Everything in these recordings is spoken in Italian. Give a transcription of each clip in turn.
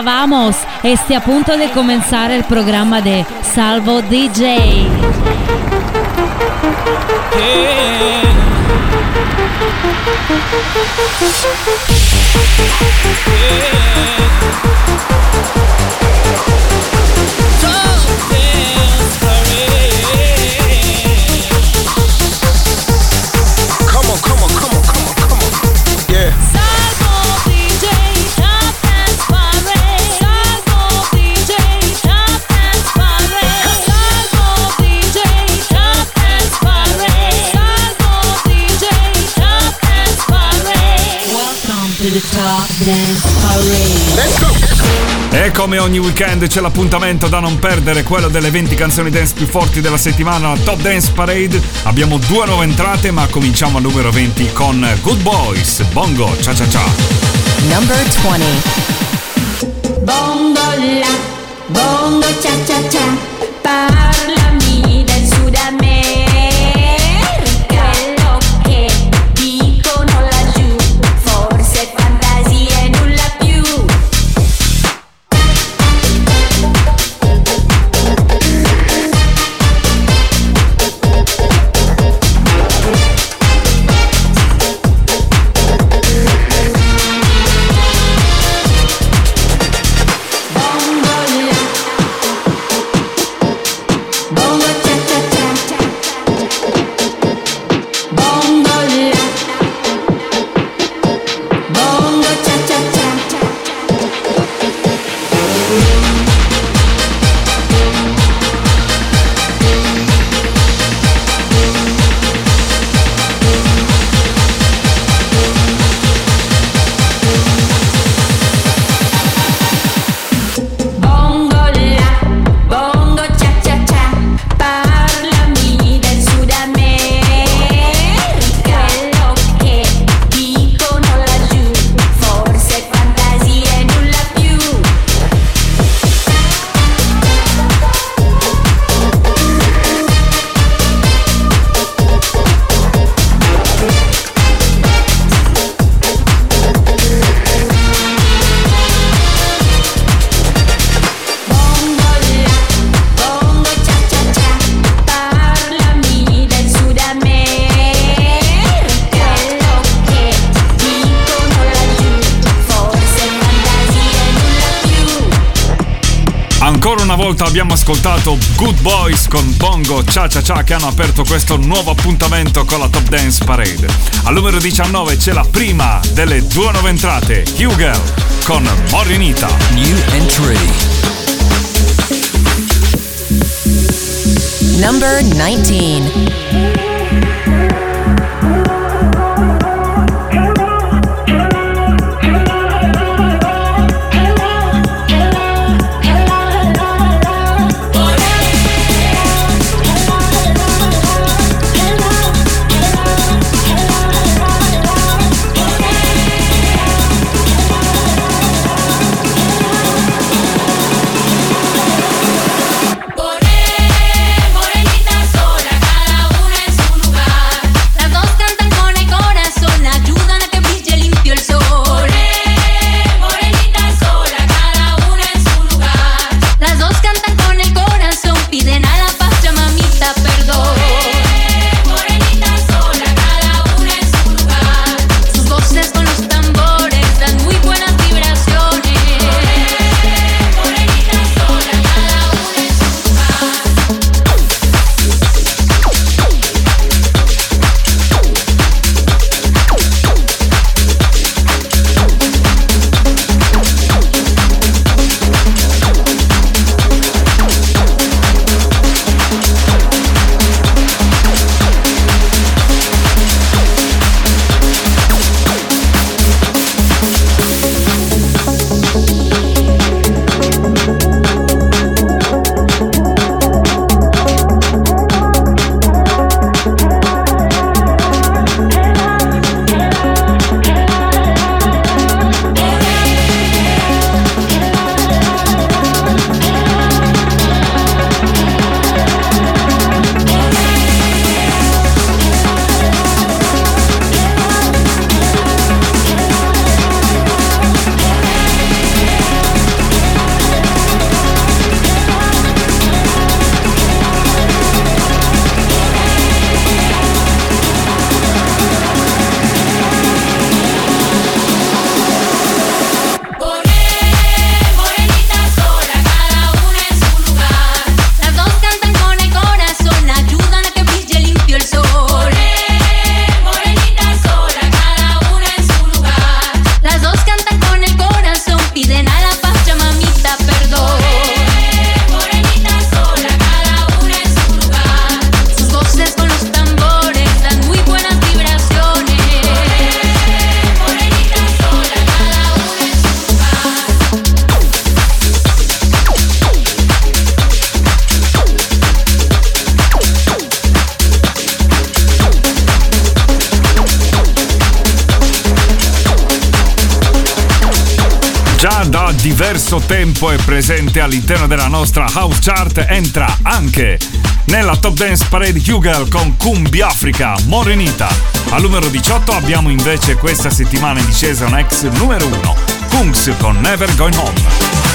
Hola, vamos. Este a punto de comenzar el programa de Salvo DJ. E come ogni weekend c'è l'appuntamento da non perdere, quello delle 20 canzoni dance più forti della settimana, la Top Dance Parade. Abbiamo due nuove entrate, ma cominciamo al numero 20 con Good Boys, Bongo, Cia Cia Cia. Number 20. Bongo la, bongo cia cia cia, parlami Boys con Bongo Cia Cia Cia che hanno aperto questo nuovo appuntamento con la Top Dance Parade. Al numero 19 c'è la prima delle due nuove entrate, Hugel con Morinita. New entry. Number 19. presente all'interno della nostra house chart entra anche nella Top Dance Parade Hugel con Cumbi Africa Morenita. Al numero 18 abbiamo invece questa settimana in discesa un ex numero 1, Kungs con Never Going Home.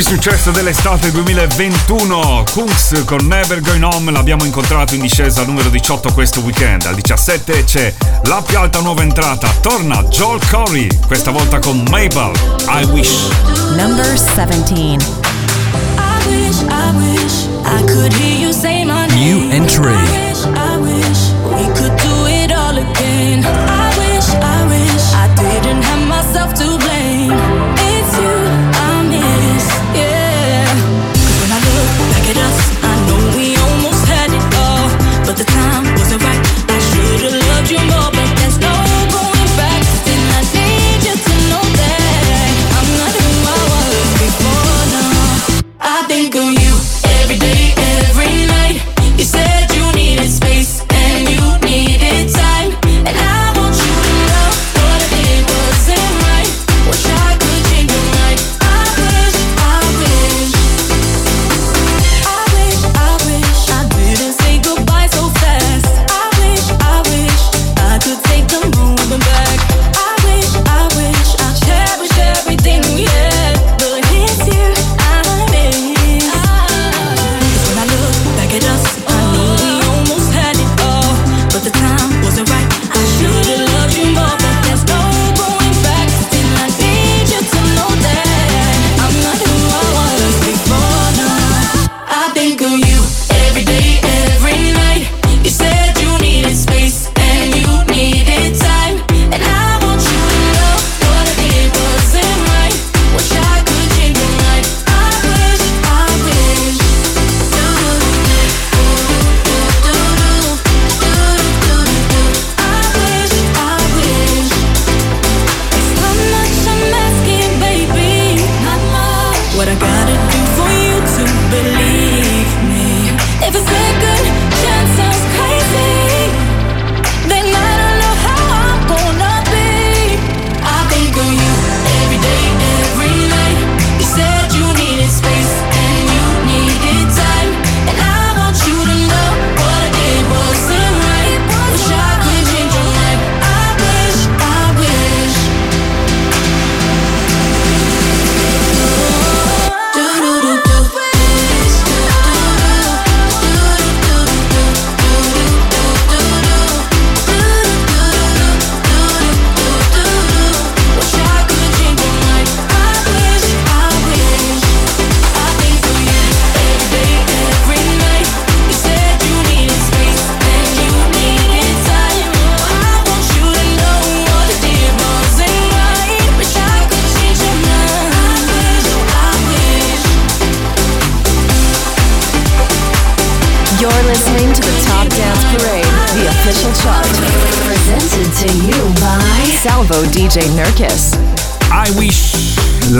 Il successo dell'estate 2021, Kunks con Never Going Home, l'abbiamo incontrato in discesa al numero 18 questo weekend. Al 17 c'è la più alta nuova entrata, torna Joel Corey, questa volta con Mabel, I Wish. Number 17 I wish, I wish I could hear you say my name. New entry. I wish, I wish we could do it all again. I wish, I wish I didn't have myself to blame.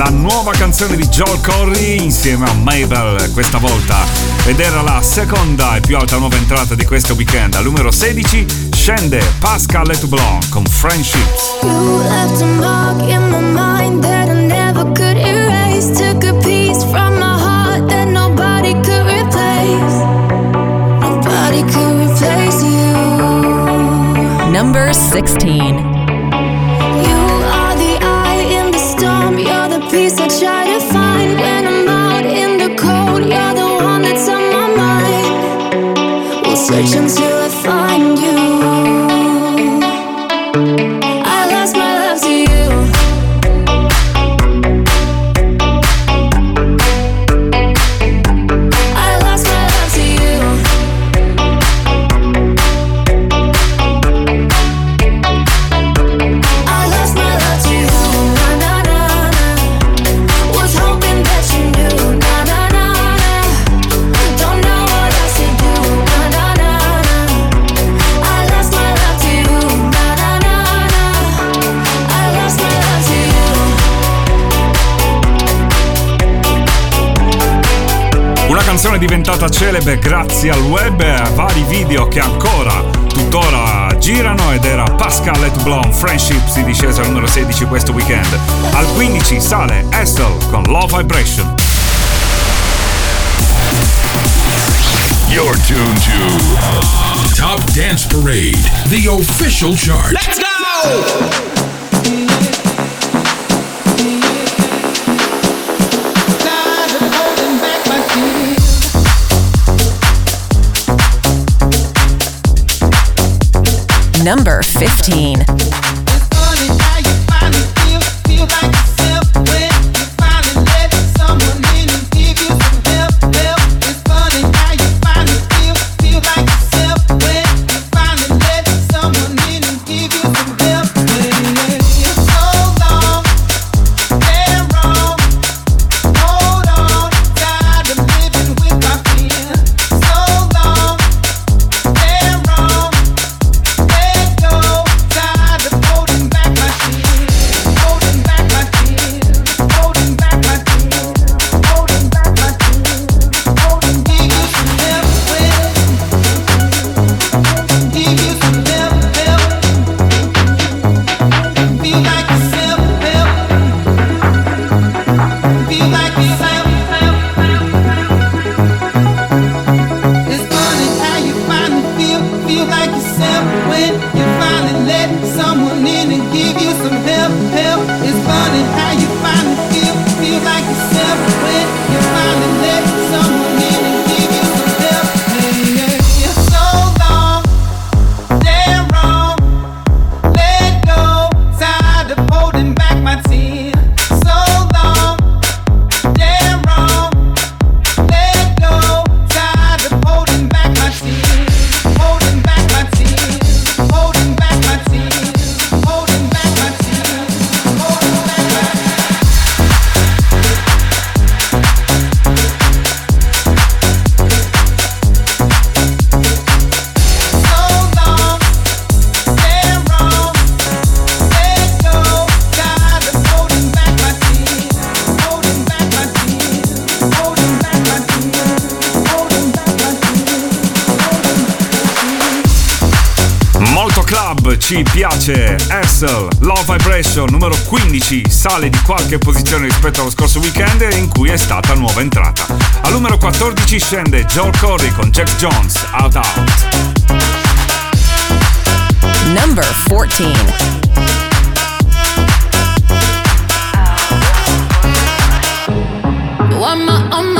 La nuova canzone di Joel Corry insieme a Mabel questa volta ed era la seconda e più alta nuova entrata di questo weekend. Al numero 16 scende Pascal et Blanc con Friendships. You left a mark in my mind that I never could erase. Took a piece from my heart that nobody could replace. Nobody could replace you. Number 16. Celebre grazie al web e a vari video che ancora tuttora girano ed era Pascal et Blonde Friendships in discesa al numero 16 questo weekend. Al 15 sale Estelle con Love Vibration. You're tuned to Top Dance Parade, the official chart. Let's go! Number 15. Ci piace Essel, Love Vibration numero 15, sale di qualche posizione rispetto allo scorso weekend in cui è stata nuova entrata. Al numero 14 scende Joel Corey con Jack Jones, Out Out. Number 14. I'm on my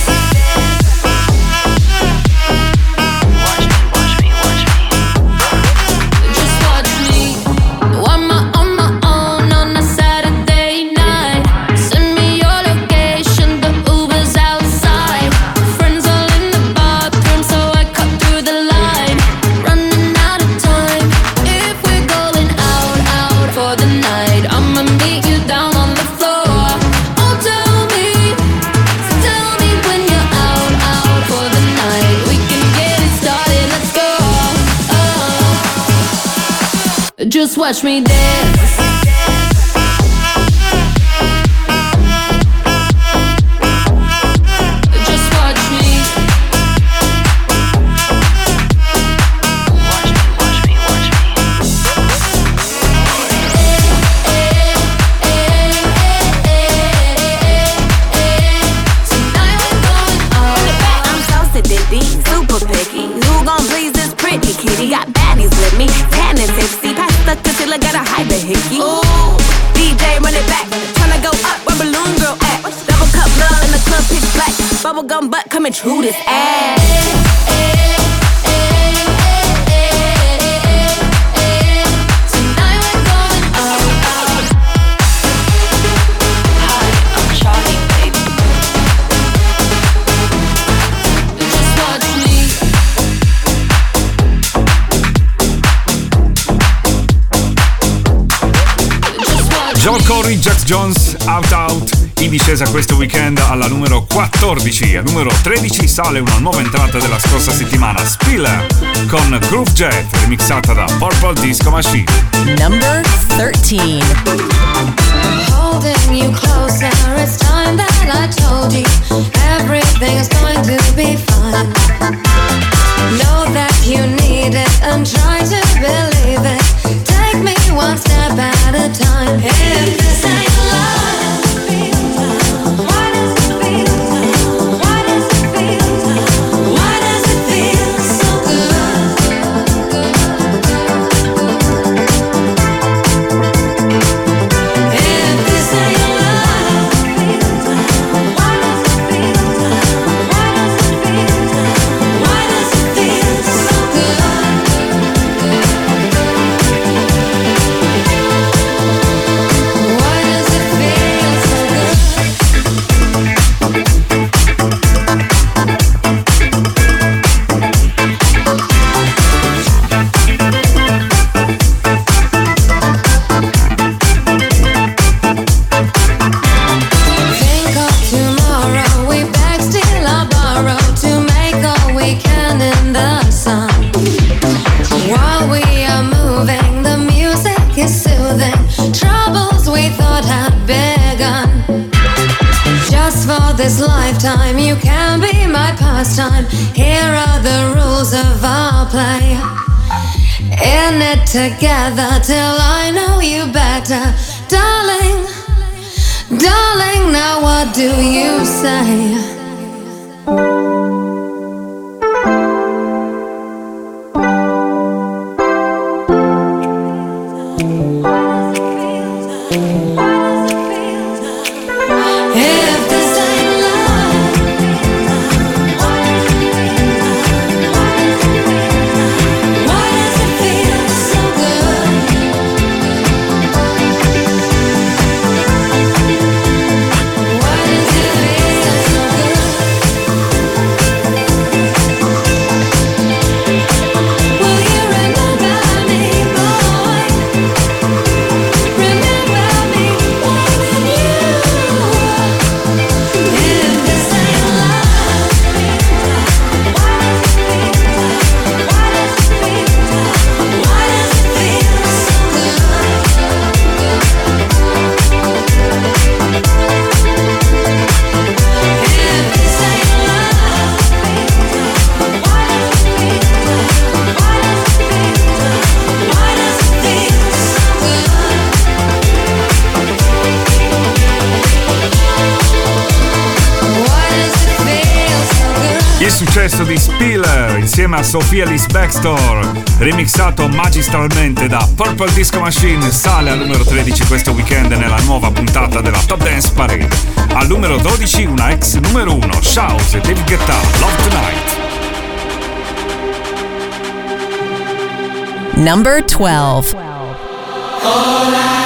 Just watch me dance. Coming this ass. John Jack Jones, Out Out in discesa questo weekend alla numero 14. A numero 13 sale una nuova entrata della scorsa settimana, Spiller, con Groove Jet, remixata da Purple Disco Machine. Number 13. Holding you closer, it's time that I told you everything is going to be fine. Know that you need it and try to believe it. Take me one step at a time. If this ain't love. insieme a Sofia Liz Baxter, remixato magistralmente da Purple Disco Machine, sale al numero 13 questo weekend nella nuova puntata della Top Dance Parade. Al numero 12 una ex numero 1, Shouse e David Guetta, Love Tonight. Number 12. 12.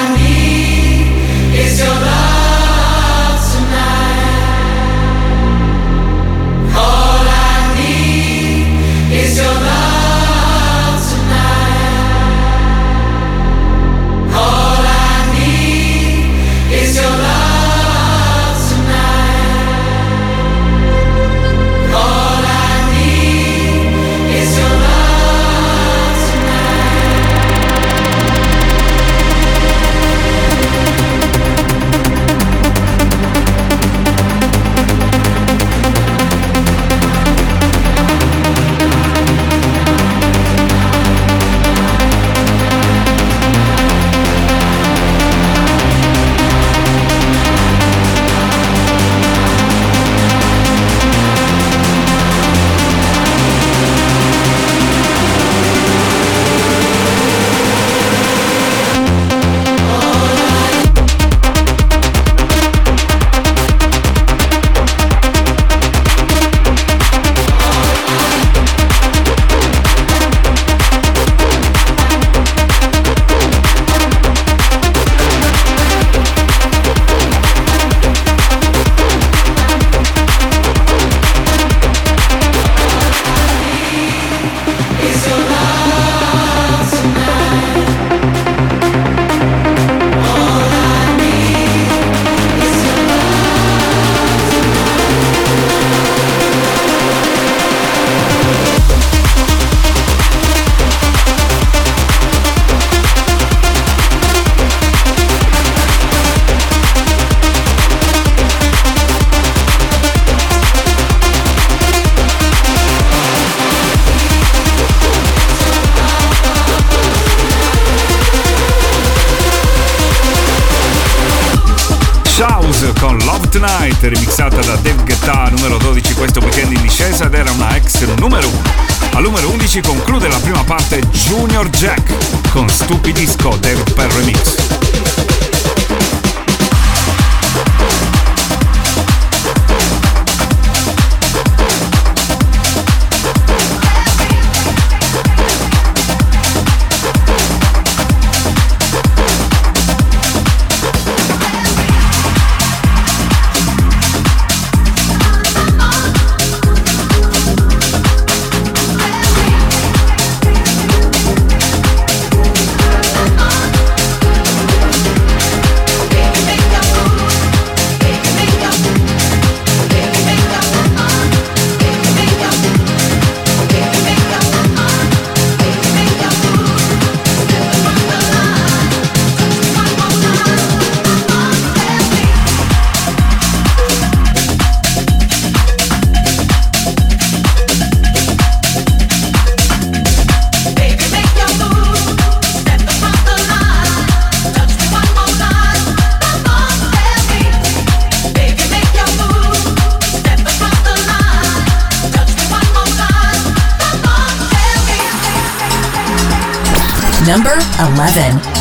7.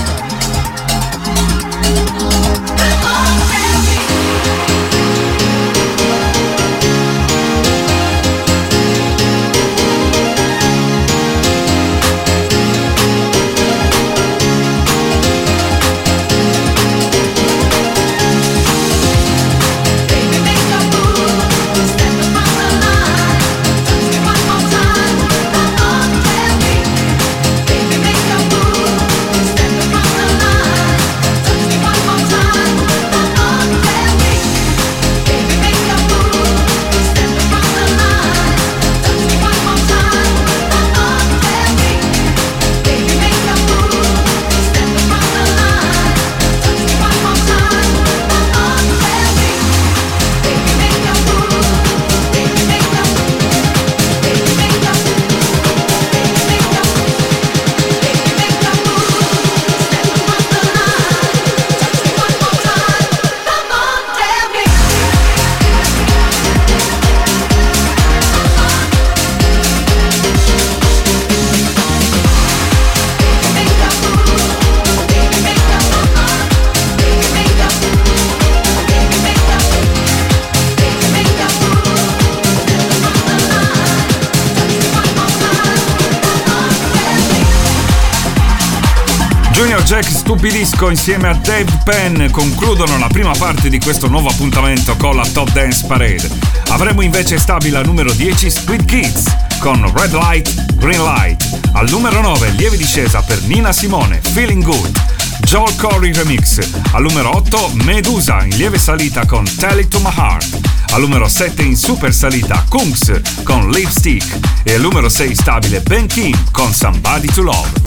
Jack Stupidisco insieme a Dave Penn concludono la prima parte di questo nuovo appuntamento con la Top Dance Parade. Avremo invece stabile al numero 10 Squid Kids con Red Light, Green Light. Al numero 9 lieve discesa per Nina Simone, Feeling Good. Joel Corey Remix. Al numero 8 Medusa in lieve salita con Tell It To My Heart. Al numero 7 in super salita Kungs con Lipstick. E al numero 6 stabile Ben Kim con Somebody To Love.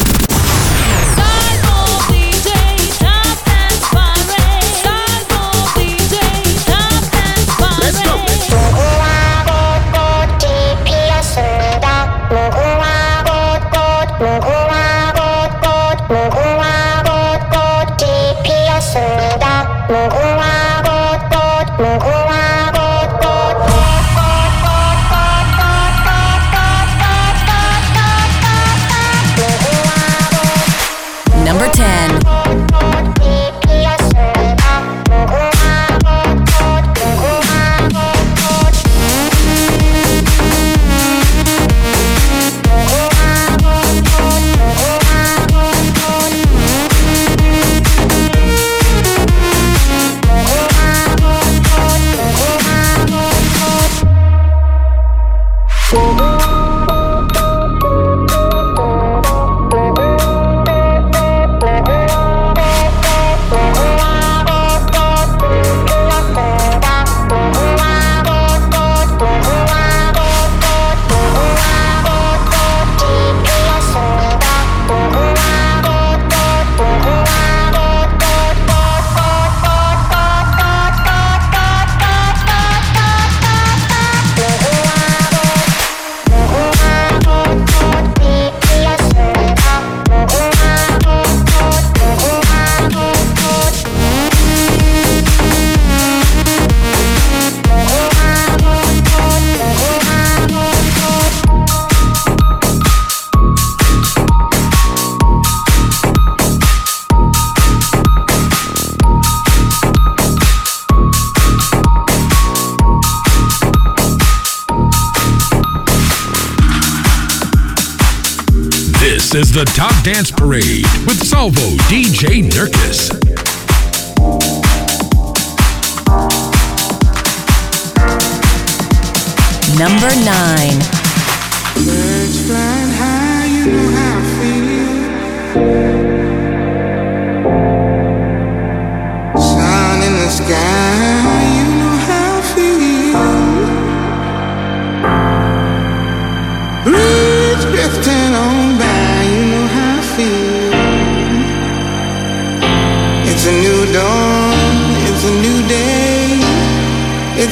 The Top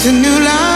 it's a new life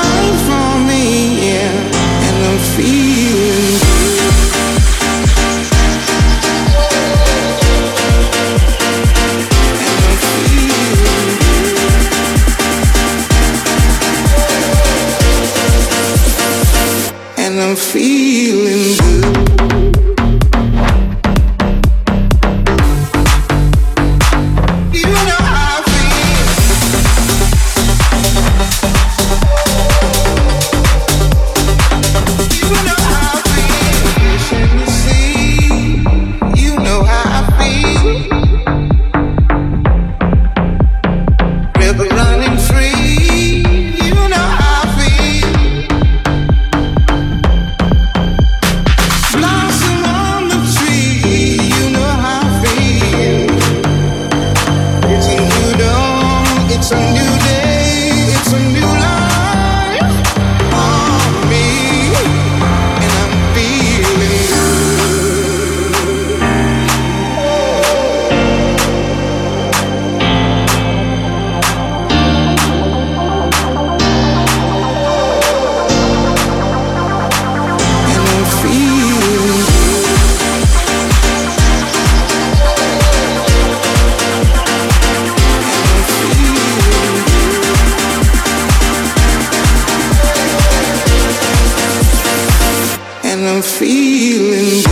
feeling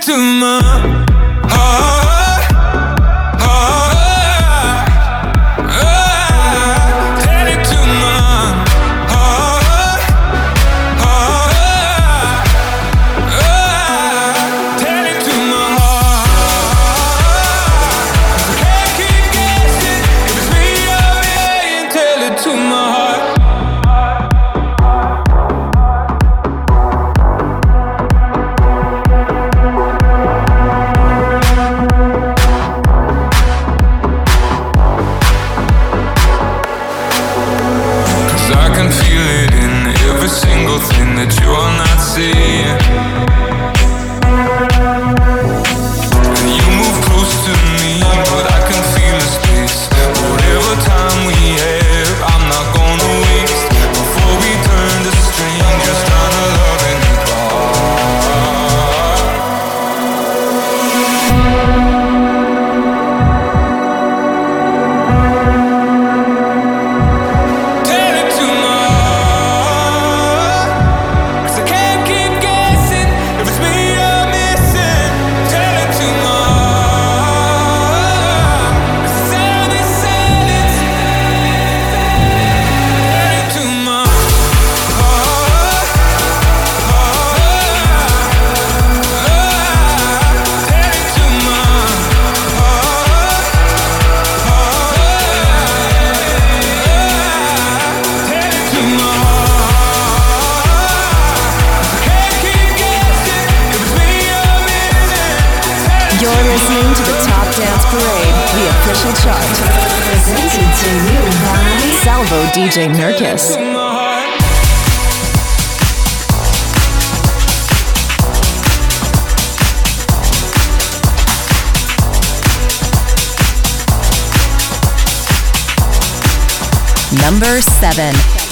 to my heart. You're listening to the Top Dance Parade, the official chart. Presented to you by Salvo DJ Nurkis. number seven.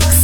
six.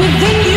within you.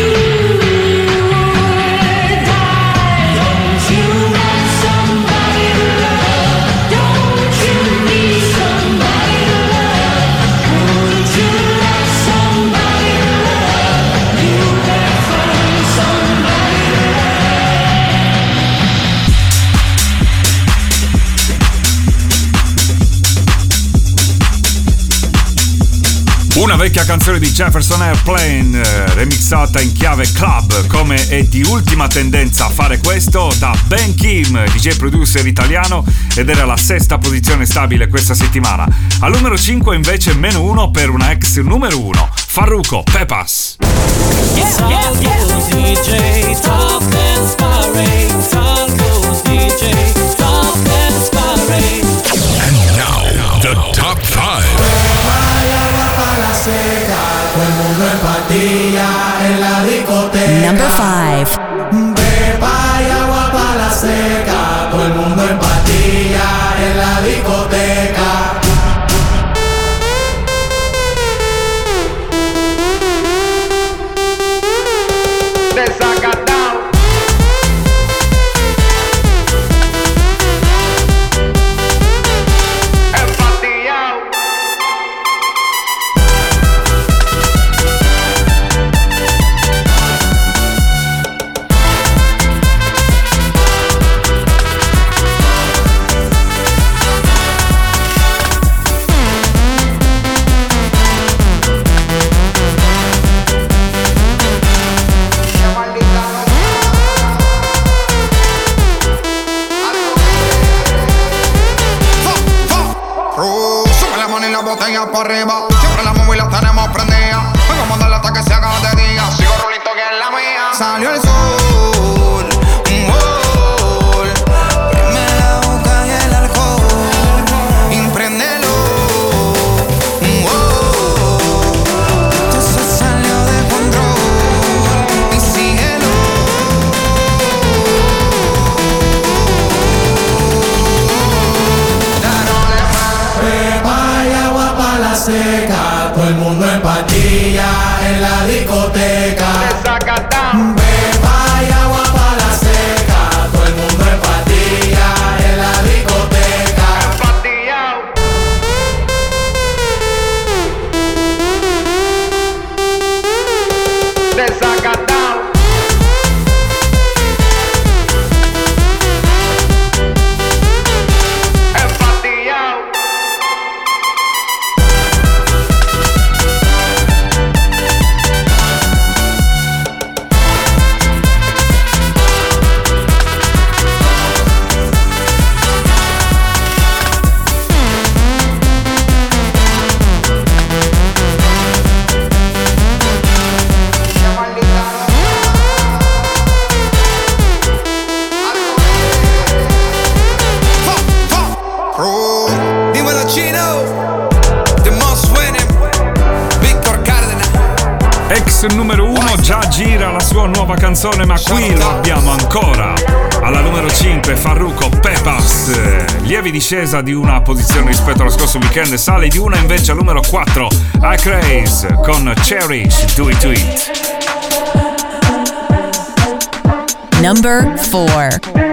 Vecchia canzone di Jefferson Airplane, eh, remixata in chiave club, come è di ultima tendenza a fare questo da Ben Kim, DJ producer italiano, ed era la sesta posizione stabile questa settimana. Al numero 5 invece meno uno per una ex numero 1, Farruko Pepas. Yeah, yeah, yeah. En patilla en la discoteca. Number 5. Pepa y agua para la seca. Todo el mundo en patilla en la discoteca. Ex numero 1 già gira la sua nuova canzone, ma qui lo abbiamo ancora. Alla numero 5 Farruko Pepas, lievi discesa di una posizione rispetto allo scorso weekend, sale di una invece al numero 4 a Craze con Cherish Do It To It. Number 4.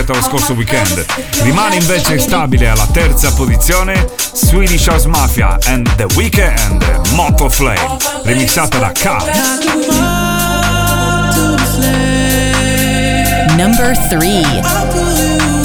rispetto allo scorso weekend. Rimane invece stabile alla terza posizione Swedish House Mafia and The Weekend Moto Flame, remixata da K. Number 3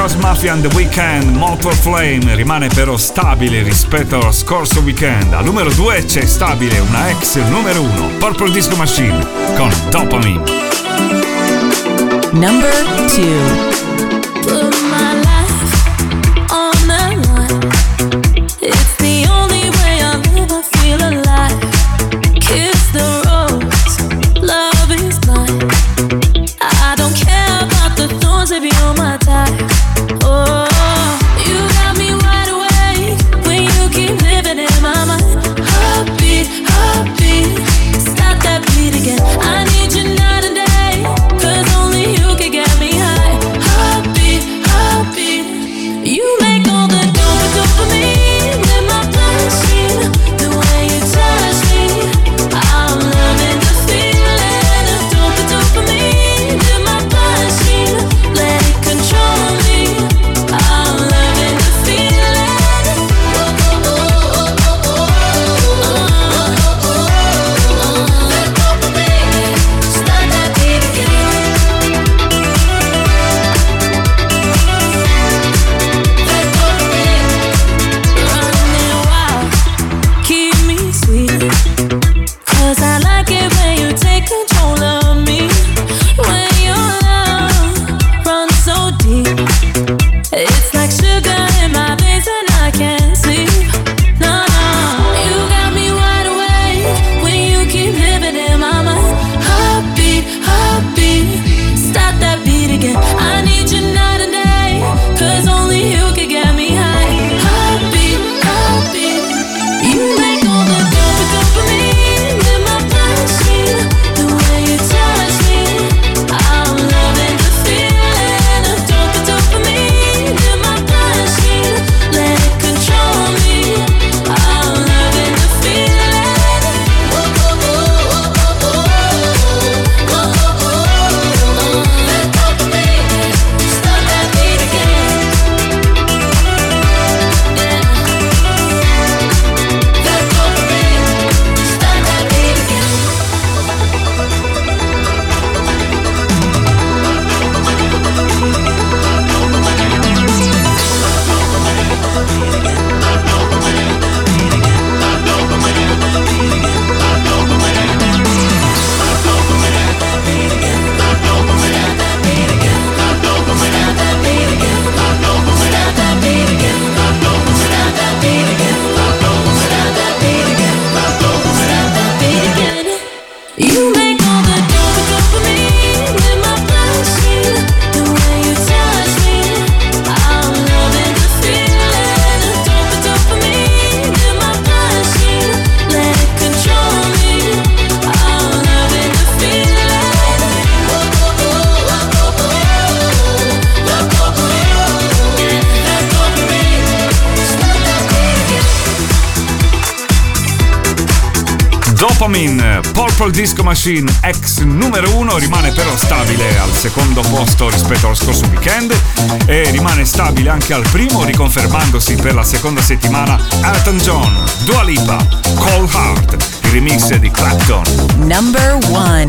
Charles Mafia and The Weekend Motor Flame rimane però stabile rispetto allo scorso weekend. Al numero 2 c'è stabile una ex numero 1, Purple Disco Machine con Dopamine. Number 2 Woman, Purple Disco Machine ex numero uno, rimane però stabile al secondo posto rispetto allo scorso weekend e rimane stabile anche al primo riconfermandosi per la seconda settimana Elton John, Dua Lipa, Cold Heart, il remix di Clapton. Number one.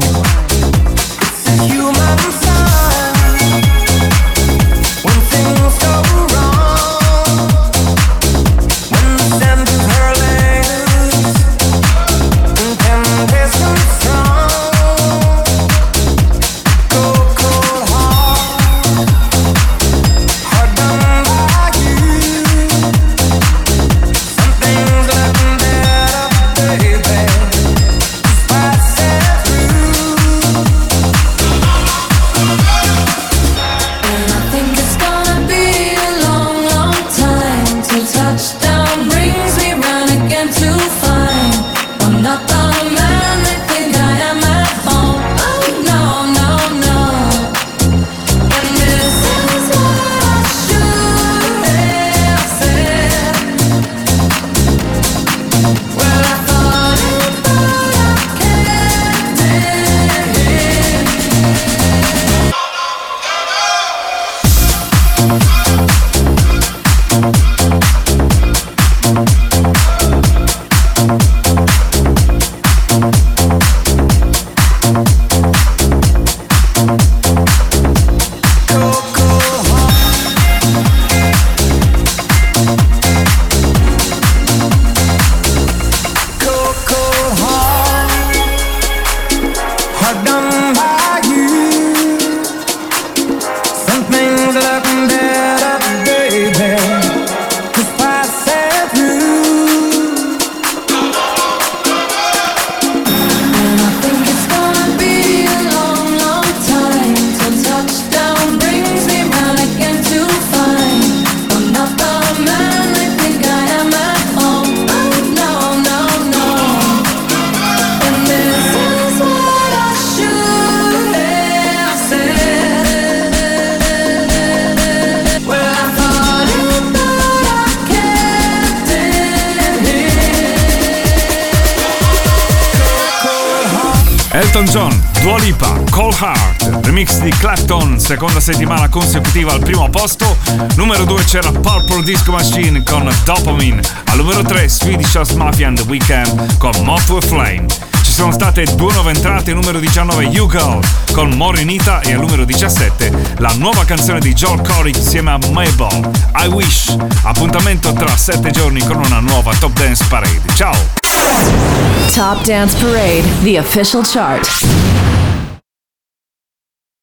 Settimana consecutiva al primo posto. Numero 2 c'era Purple Disco Machine con Dopamine. Al numero 3 Swedish House Mafia and The Weeknd con Moth with Flame. Ci sono state due nuove entrate, numero 19 You Girl con Morenita e al numero 17 la nuova canzone di Joel Corey insieme a Mabel, I Wish. Appuntamento tra 7 giorni con una nuova Top Dance Parade. Ciao! Top Dance Parade, the official chart.